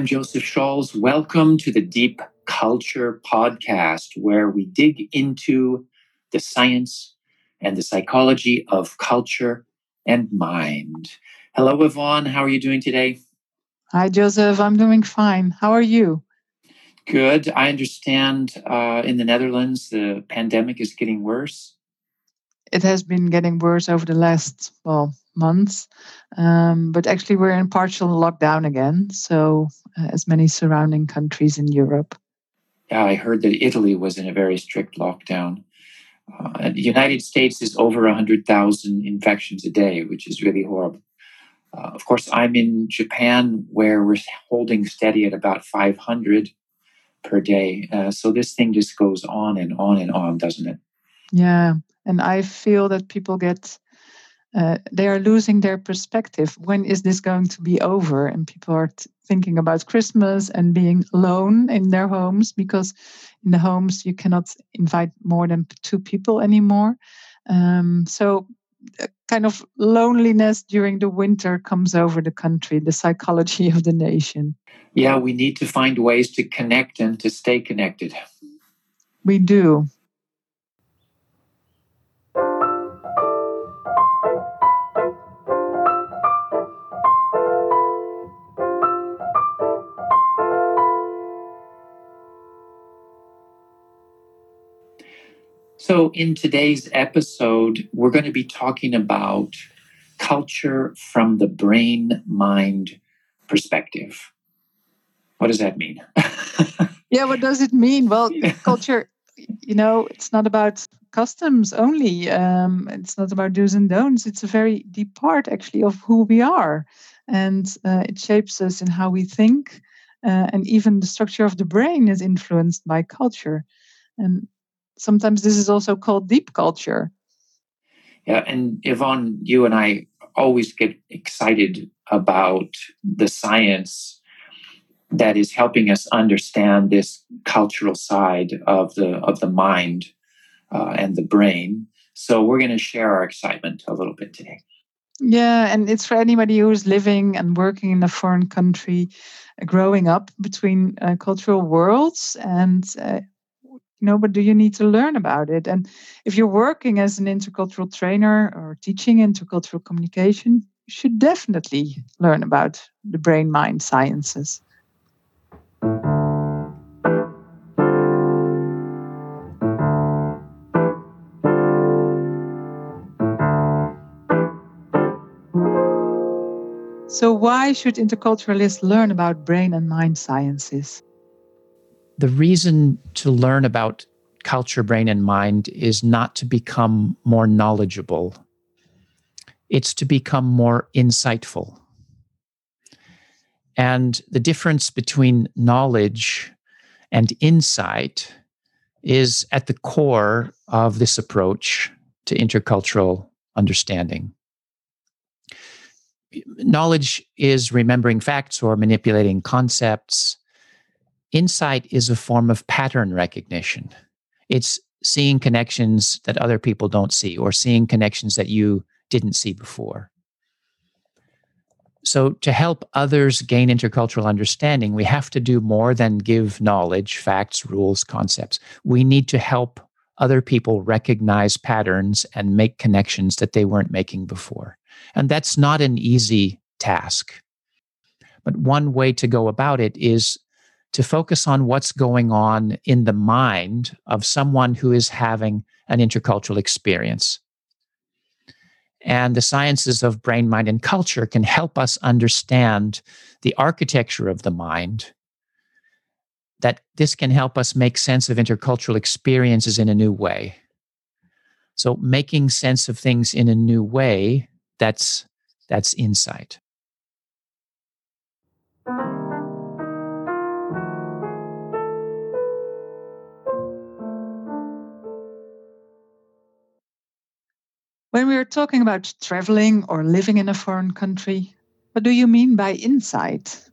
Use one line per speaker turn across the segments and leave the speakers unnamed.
I'm Joseph Shaules. Welcome to the Deep Culture Podcast, where we dig into the science and the psychology of culture and mind. Hello, Yvonne. How are you doing today?
Hi, Joseph. I'm doing fine. How are you?
Good. I understand uh, in the Netherlands the pandemic is getting worse.
It has been getting worse over the last, well, months. Um, but actually, we're in partial lockdown again. So, uh, as many surrounding countries in Europe.
Yeah, I heard that Italy was in a very strict lockdown. Uh, the United States is over 100,000 infections a day, which is really horrible. Uh, of course, I'm in Japan where we're holding steady at about 500 per day. Uh, so this thing just goes on and on and on, doesn't it?
Yeah. And I feel that people get uh, they are losing their perspective. When is this going to be over? And people are t- thinking about Christmas and being alone in their homes because in the homes you cannot invite more than two people anymore. Um, so, kind of loneliness during the winter comes over the country, the psychology of the nation.
Yeah, we need to find ways to connect and to stay connected.
We do.
So, in today's episode, we're going to be talking about culture from the brain mind perspective. What does that mean?
yeah, what does it mean? Well, culture, you know, it's not about customs only. Um, it's not about do's and don'ts. It's a very deep part, actually, of who we are. And uh, it shapes us in how we think. Uh, and even the structure of the brain is influenced by culture. And sometimes this is also called deep culture.
Yeah, and Yvonne, you and I always get excited about the science that is helping us understand this cultural side of the of the mind uh, and the brain. So we're going to share our excitement a little bit today.
Yeah, and it's for anybody who's living and working in a foreign country, growing up between uh, cultural worlds, and uh, you know but do you need to learn about it and if you're working as an intercultural trainer or teaching intercultural communication you should definitely learn about the brain mind sciences So, why should interculturalists learn about brain and mind sciences?
The reason to learn about culture, brain, and mind is not to become more knowledgeable, it's to become more insightful. And the difference between knowledge and insight is at the core of this approach to intercultural understanding. Knowledge is remembering facts or manipulating concepts. Insight is a form of pattern recognition. It's seeing connections that other people don't see or seeing connections that you didn't see before. So, to help others gain intercultural understanding, we have to do more than give knowledge, facts, rules, concepts. We need to help other people recognize patterns and make connections that they weren't making before. And that's not an easy task. But one way to go about it is to focus on what's going on in the mind of someone who is having an intercultural experience. And the sciences of brain, mind, and culture can help us understand the architecture of the mind. That this can help us make sense of intercultural experiences in a new way. So, making sense of things in a new way, that's, that's insight.
When we are talking about traveling or living in a foreign country, what do you mean by insight?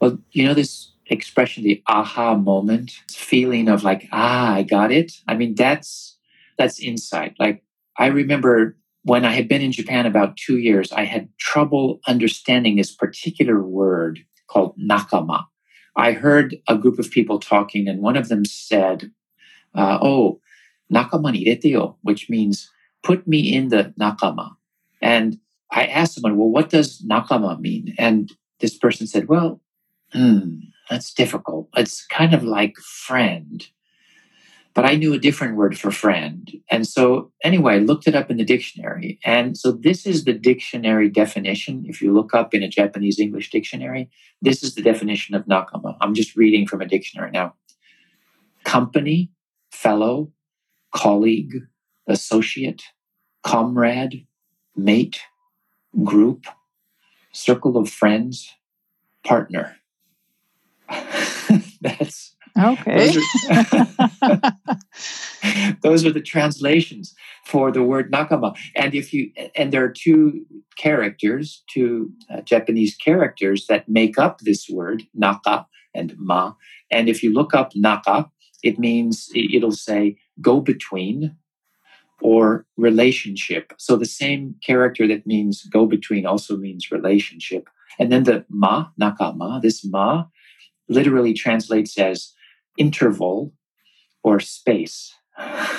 Well, you know this expression, the aha moment, feeling of like, ah, I got it. I mean, that's that's insight. Like I remember when I had been in Japan about two years, I had trouble understanding this particular word
called nakama. I heard a group of people talking, and one of them said, uh, "Oh, nakama ni yo," which means put me in the nakama. And I asked someone, "Well, what does nakama mean?" And this person said, "Well, hmm, that's difficult. It's kind of like friend." But I knew a different word for friend. And so, anyway, I looked it up in the dictionary. And so, this is the dictionary definition. If you look up in a Japanese English dictionary, this is the definition of nakama. I'm just reading from a dictionary now company, fellow, colleague, associate, comrade, mate, group, circle of friends, partner. That's
Okay.
Those are, those are the translations for the word nakama. And if you and there are two characters, two uh, Japanese characters that make up this word naka and ma. And if you look up naka, it means it'll say go between or relationship. So the same character that means go between also means relationship. And then the ma, nakama, this ma literally translates as interval or space. yeah.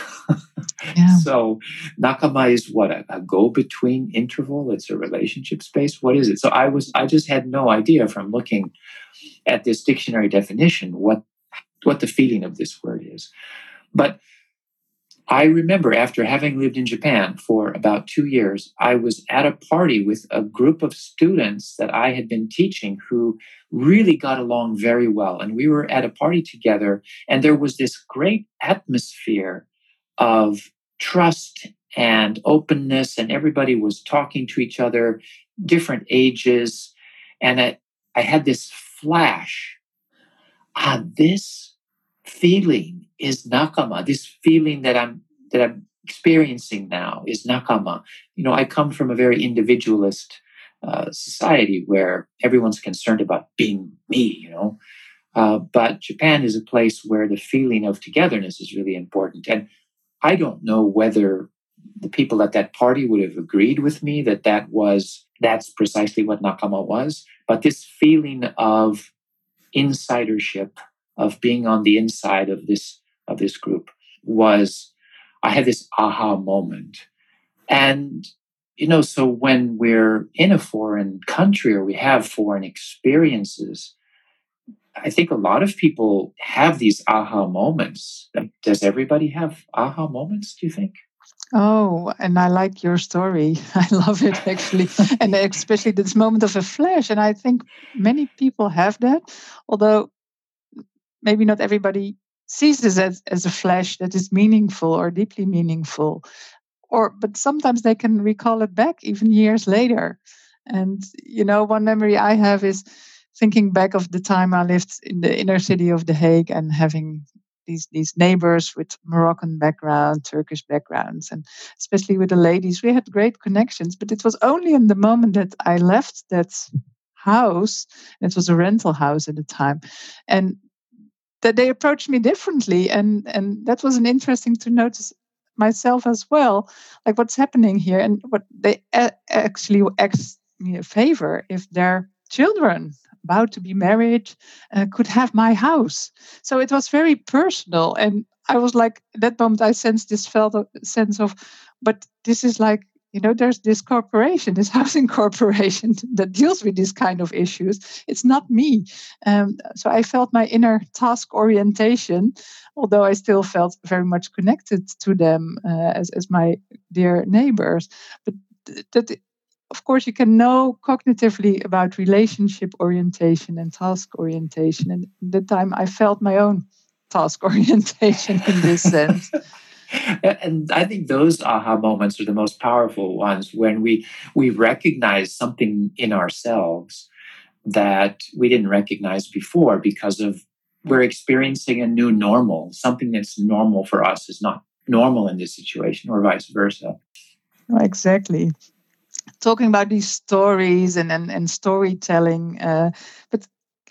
So nakama is what a, a go-between interval. It's a relationship space. What is it? So I was I just had no idea from looking at this dictionary definition what what the feeling of this word is. But I remember after having lived in Japan for about two years, I was at a party with a group of students that I had been teaching who really got along very well. And we were at a party together, and there was this great atmosphere of trust and openness, and everybody was talking to each other, different ages. And I, I had this flash ah, this feeling is nakama. This feeling that I'm that I'm experiencing now is nakama. You know, I come from a very individualist uh, society where everyone's concerned about being me. You know, uh, but Japan is a place where the feeling of togetherness is really important. And I don't know whether the people at that party would have agreed with me that that was that's precisely what nakama was. But this feeling of insidership of being on the inside of this of this group was I had this aha moment. And you know, so when we're in a foreign country or we have foreign experiences, I think a lot of people have these aha moments. Does everybody have aha moments, do you think?
Oh, and I like your story. I love it actually. and especially this moment of a flash. And I think many people have that, although maybe not everybody sees this as, as a flash that is meaningful or deeply meaningful or but sometimes they can recall it back even years later. And you know one memory i have is thinking back of the time i lived in the inner city of the hague and having these these neighbors with moroccan background turkish backgrounds and especially with the ladies. We had great connections but it was only in the moment that i left that house. It was a rental house at the time. And that they approached me differently and and that was an interesting to notice myself as well like what's happening here and what they a- actually asked me a favor if their children about to be married uh, could have my house. So it was very personal and i was like at that moment i sensed this felt sense of but this is like you know there's this corporation this housing corporation that deals with these kind of issues. It's not me. Um, so i felt my inner task orientation although i still felt very much connected to them uh, as, as my dear neighbors. But that of course you can know cognitively about relationship orientation and task orientation. And the time i felt my own task orientation in this sense
and I think those aha moments are the most powerful ones when we we recognize something in ourselves that we didn't recognize before because of we're experiencing a new normal. Something that's normal for us is not normal in this situation, or vice versa.
Exactly. Talking about these stories and and, and storytelling, uh, but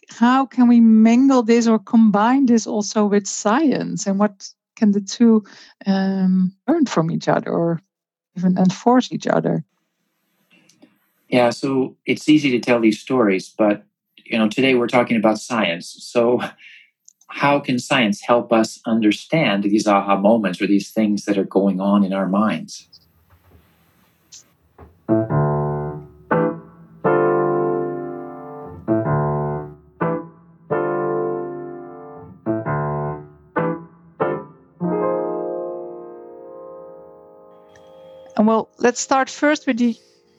how can we mingle this or combine this also with science and what can the two um, learn from each other or even enforce each other?
Yeah, so it's easy to tell these stories, but
you know, today we're talking about science. So, how can science help us understand these aha moments or these things that are going on in our minds?
And well, let's start first with the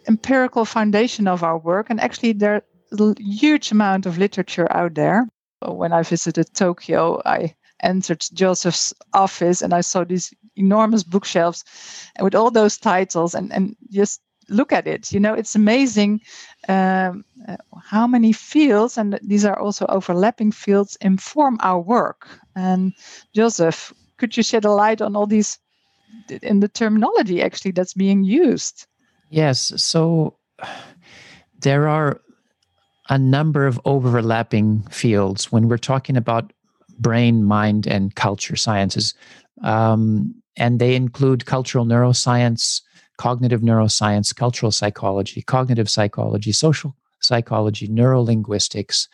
empirical foundation of our work. And actually, there's a huge amount of literature out there. When I visited Tokyo, I entered Joseph's office and I saw these enormous bookshelves with all those titles and, and just look at it. You know, it's amazing um, how many fields, and these are also overlapping fields, inform our work. And Joseph, could you shed a light on all these in the terminology actually that's being used?
Yes. So there are a number of overlapping fields when we're talking about brain, mind, and culture sciences. Um, and they include cultural neuroscience, cognitive neuroscience, cultural psychology, cognitive psychology, social psychology, neurolinguistics.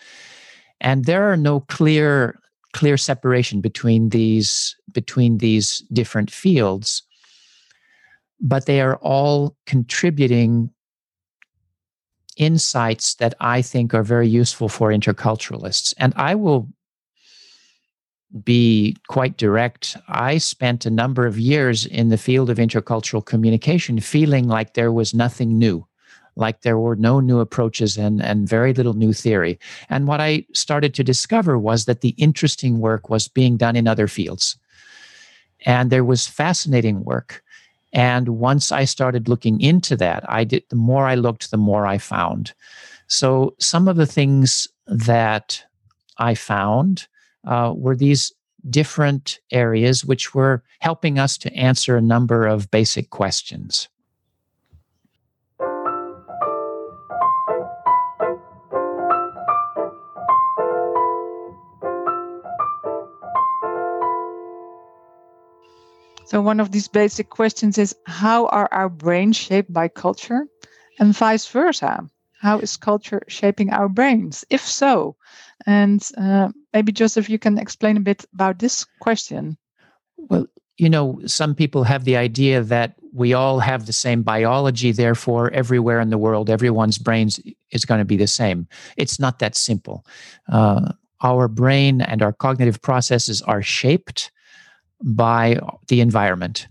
And there are no clear clear separation between these between these different fields but they are all contributing insights that I think are very useful for interculturalists. And I will be quite direct. I spent a number of years in the field of intercultural communication feeling like there was nothing new, like there were no new approaches and, and very little new theory. And what I started to discover was that the interesting work was being done in other fields. And there was fascinating work and once I started looking into that, I did the more I looked, the more I found. So some of the things that I found uh, were these different areas which were helping us to answer a number of basic questions.
So, one of these basic questions is how are our brains shaped by culture and vice versa? How is culture shaping our brains? If so, and uh, maybe Joseph, you can explain a bit about this question.
Well, you know, some people have the idea that we all have the same biology, therefore, everywhere in the world, everyone's brains is going to be the same. It's not that simple. Uh, our brain and our cognitive processes are shaped by the environment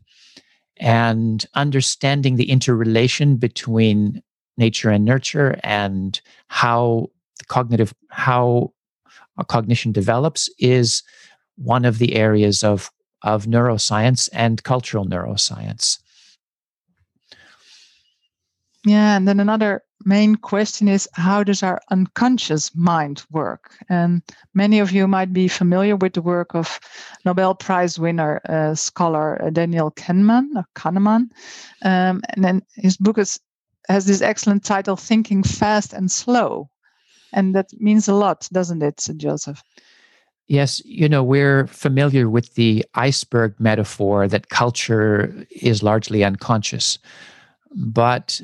and understanding the interrelation between nature and nurture and how cognitive how cognition develops is one of the areas of of neuroscience and cultural neuroscience
yeah and then another main question is how does our unconscious mind work? And many of you might be familiar with the work of Nobel Prize winner uh, scholar uh, Daniel Kahneman, or Kahneman. Um, and then his book is, has this excellent title, Thinking Fast and Slow. And that means a lot, doesn't it, Joseph?
Yes, you know, we're familiar with the iceberg metaphor that culture is largely unconscious. But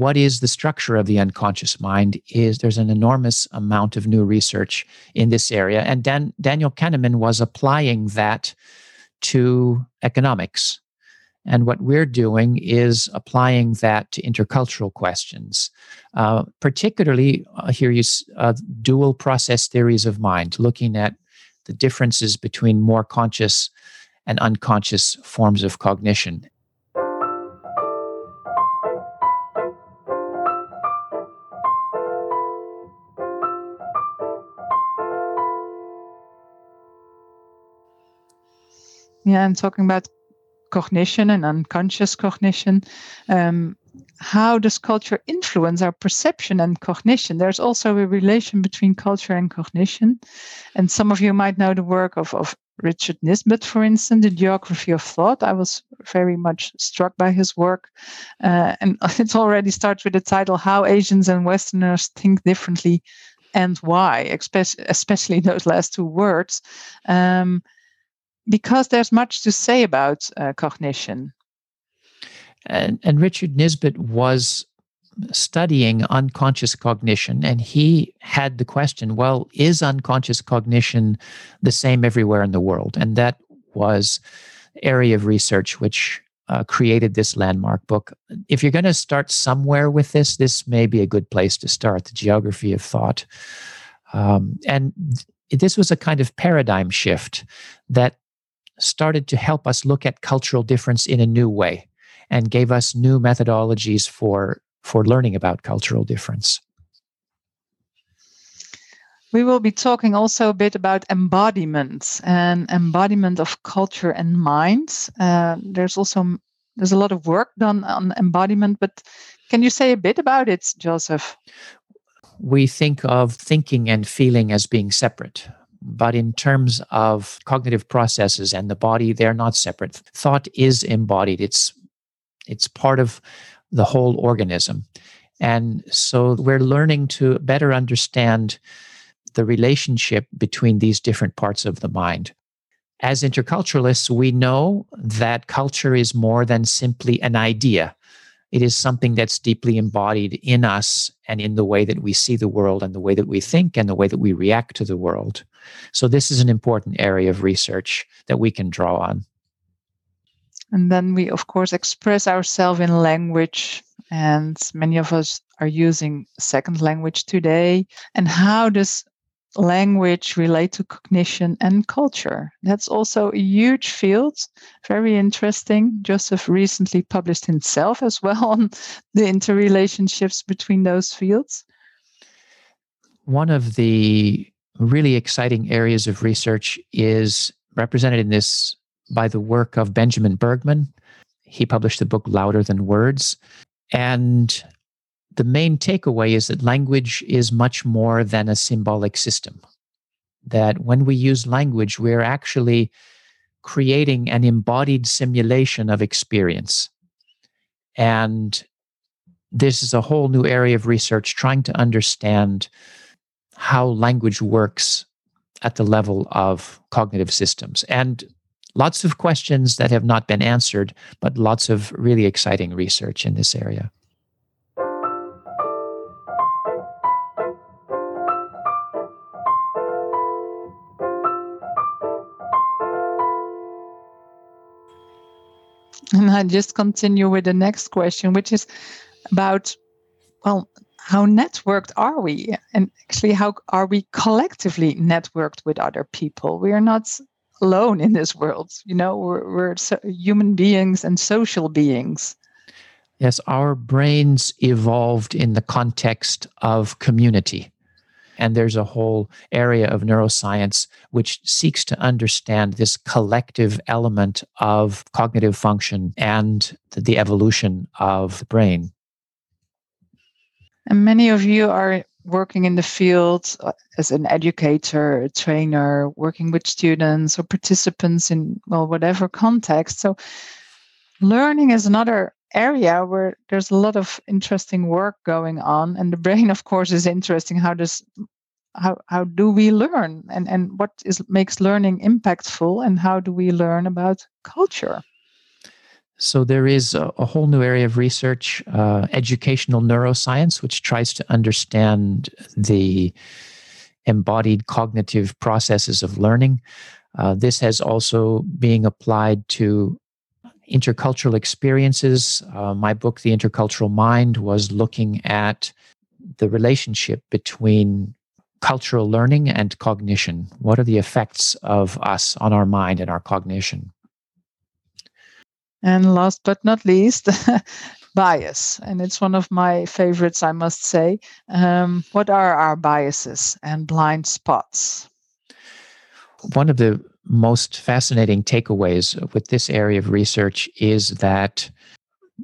what is the structure of the unconscious mind is there's an enormous amount of new research in this area. And Dan, daniel kahneman was applying that to economics. And what we're doing is applying that to intercultural questions uh, particularly uh, here you uh, dual process theories of mind looking at the differences between more conscious and unconscious forms of cognition
Yeah, and talking about cognition and unconscious cognition. Um, how does culture influence our perception and cognition? There's also a relation between culture and cognition. And some of you might know the work of, of Richard Nisbett, for instance, The Geography of Thought. I was very much struck by his work. Uh, and it already starts with the title How Asians and Westerners Think Differently and Why, especially those last two words. Um, because there's much to say about uh, cognition.
And, and Richard Nisbett was studying unconscious cognition, and he had the question well, is unconscious cognition the same everywhere in the world? And that was area of research which uh, created this landmark book. If you're going to start somewhere with this, this may be a good place to start the geography of thought. Um, and th- this was a kind of paradigm shift that started to help us look at cultural difference in a new way and gave us new methodologies for for learning about cultural difference.
We will be talking also a bit about embodiment and embodiment of culture and mind. Uh, there's also there's a lot of work done on embodiment, but can you say a bit about it, Joseph?
We think of thinking and feeling as being separate, but in terms of cognitive processes and the body, they're not separate. Thought is embodied. It's it's part of the whole organism. And so we're learning to better understand the relationship between these different parts of the mind. As interculturalists, we know that culture is more than simply an idea. It is something that's deeply embodied in us and in the way that we see the world and the way that we think and the way that we react to the world. So, this is an important area of research that we can draw on.
And then we, of course, express ourselves in language. And many of us are using second language today. And how does language relate to cognition and culture? That's also a huge field, very interesting. Joseph recently published himself as well on the interrelationships between those fields.
One of the really exciting areas of research is represented in this by the work of Benjamin Bergen. He published the book Louder Than Words. And the main takeaway is that language is much more than a symbolic system. That when we use language, we're actually creating an embodied simulation of experience. And this is a whole new area of research trying to understand how language works at the level of cognitive systems. And lots of questions that have not been answered, but lots of really exciting research in this area.
I just continue with the next question, which is about, well, how networked are we? And actually, how are we collectively networked with other people? We are not alone in this world. You know, we're, we're so human beings and social beings.
Yes, our brains evolved in the context of community. And there's a whole area of neuroscience which seeks to understand this collective element of cognitive function and the evolution of the brain.
And many of you are working in the field uh, as an educator, a trainer, working with students or participants in well whatever context. So learning is another area where there's a lot of interesting work going on and the brain of course is interesting. How does how how do we learn? And and what is makes learning impactful and how do we learn about culture?
So there is a, a, whole new area of research, uh, educational neuroscience, which tries to understand the embodied cognitive processes of learning. Uh, this has also being applied to intercultural experiences. Uh, my book, The Intercultural Mind, was looking at the relationship between cultural learning and cognition. What are the effects of us on our mind and our cognition?
And last but not least, bias. And it's one of my favorites, I must say. Um, what are our biases and blind spots?
One of the most fascinating takeaways with this area of research is that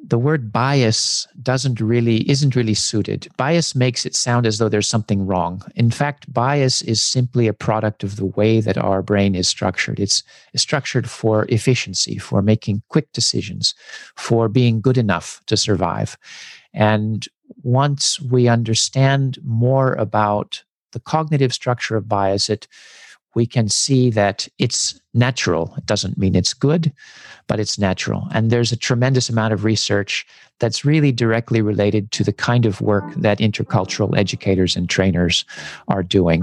the word bias doesn't really isn't really suited. Bias makes it sound as though there's something wrong. In fact bias is simply a product of the way that our brain is structured. It's structured for efficiency for making quick decisions for being good enough to survive. And once we understand more about the cognitive structure of bias it
we can see that it's natural. It doesn't mean it's good, but it's natural. And there's a tremendous amount of research that's really directly related to the kind of work that intercultural educators and trainers are doing.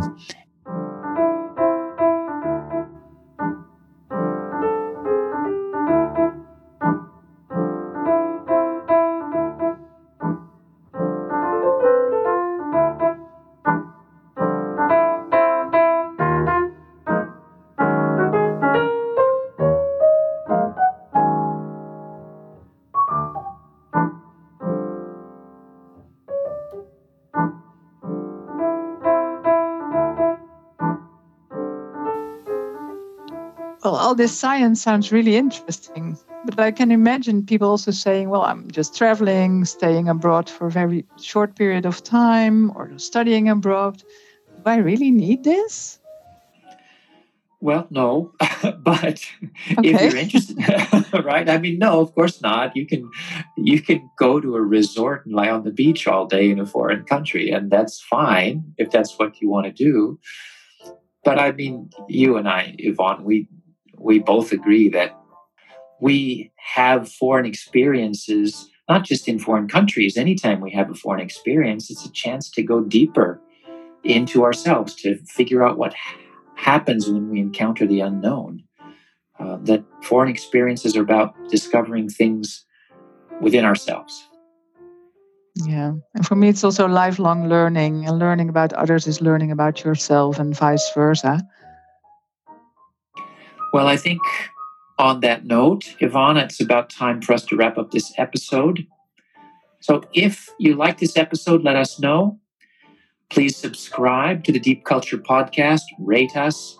Well, all this science sounds really interesting. But I can imagine people also saying, well, I'm just traveling, staying abroad for a very short period of time, or studying abroad. Do I really need this?
Well, no, but okay. if you're interested, right? I mean, no, of course not. You can you can go to a resort and lie on the beach all day in a foreign country, and that's fine if that's what you want to do. But I mean, you and I, Yvonne, we we both agree that we have foreign experiences, not just in foreign countries. Anytime we have a foreign experience, it's a chance to go deeper into ourselves, to figure out what happens when we encounter the unknown. Uh, that foreign experiences are about discovering things within ourselves.
Yeah. And for me, it's also lifelong learning, and learning about others is learning about yourself, and vice versa.
Well, I think on that note, Yvonne, it's about time for us to wrap up this episode. So if you like this episode, let us know. Please subscribe to the Deep Culture Podcast, rate us,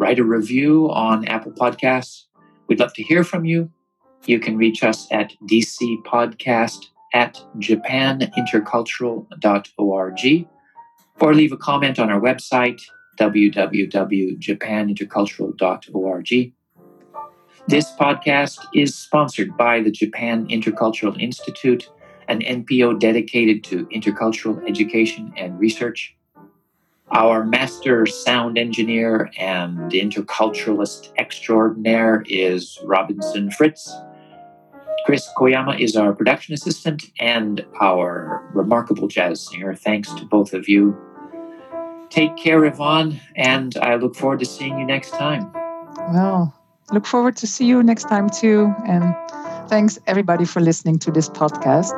write a review on Apple Podcasts. We'd love to hear from you. You can reach us at dcpodcast at japanintercultural.org or leave a comment on our website, www.japanintercultural.org. This podcast is sponsored by the Japan Intercultural Institute, an NPO dedicated to intercultural education and research. Our master sound engineer and interculturalist extraordinaire is Robinson Fritz. Chris Koyama is our production assistant and our remarkable jazz singer. Thanks to both of you Take care, Yvonne, and I look forward to seeing you next time.
Well, look forward to see you next time too. And thanks everybody for listening to this podcast.